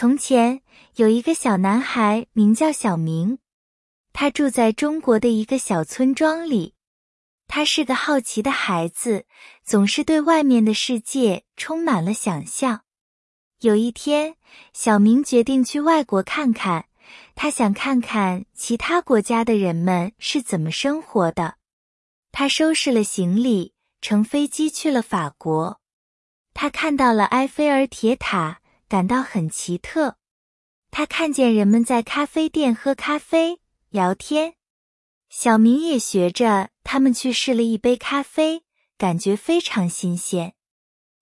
从前有一个小男孩，名叫小明，他住在中国的一个小村庄里。他是个好奇的孩子，总是对外面的世界充满了想象。有一天，小明决定去外国看看，他想看看其他国家的人们是怎么生活的。他收拾了行李，乘飞机去了法国。他看到了埃菲尔铁塔。感到很奇特，他看见人们在咖啡店喝咖啡、聊天。小明也学着他们去试了一杯咖啡，感觉非常新鲜。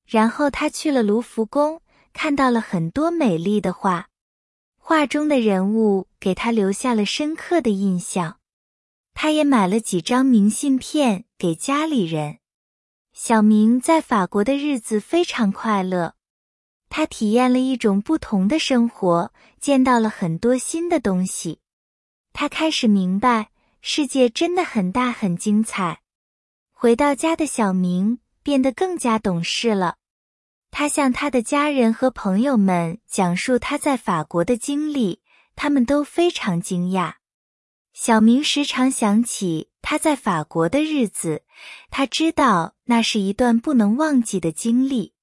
然后他去了卢浮宫，看到了很多美丽的画，画中的人物给他留下了深刻的印象。他也买了几张明信片给家里人。小明在法国的日子非常快乐。他体验了一种不同的生活，见到了很多新的东西。他开始明白，世界真的很大，很精彩。回到家的小明变得更加懂事了。他向他的家人和朋友们讲述他在法国的经历，他们都非常惊讶。小明时常想起他在法国的日子，他知道那是一段不能忘记的经历。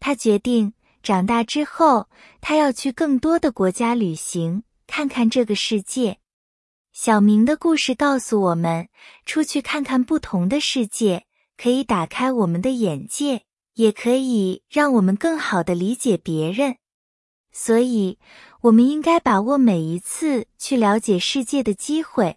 他决定。长大之后，他要去更多的国家旅行，看看这个世界。小明的故事告诉我们，出去看看不同的世界，可以打开我们的眼界，也可以让我们更好的理解别人。所以，我们应该把握每一次去了解世界的机会。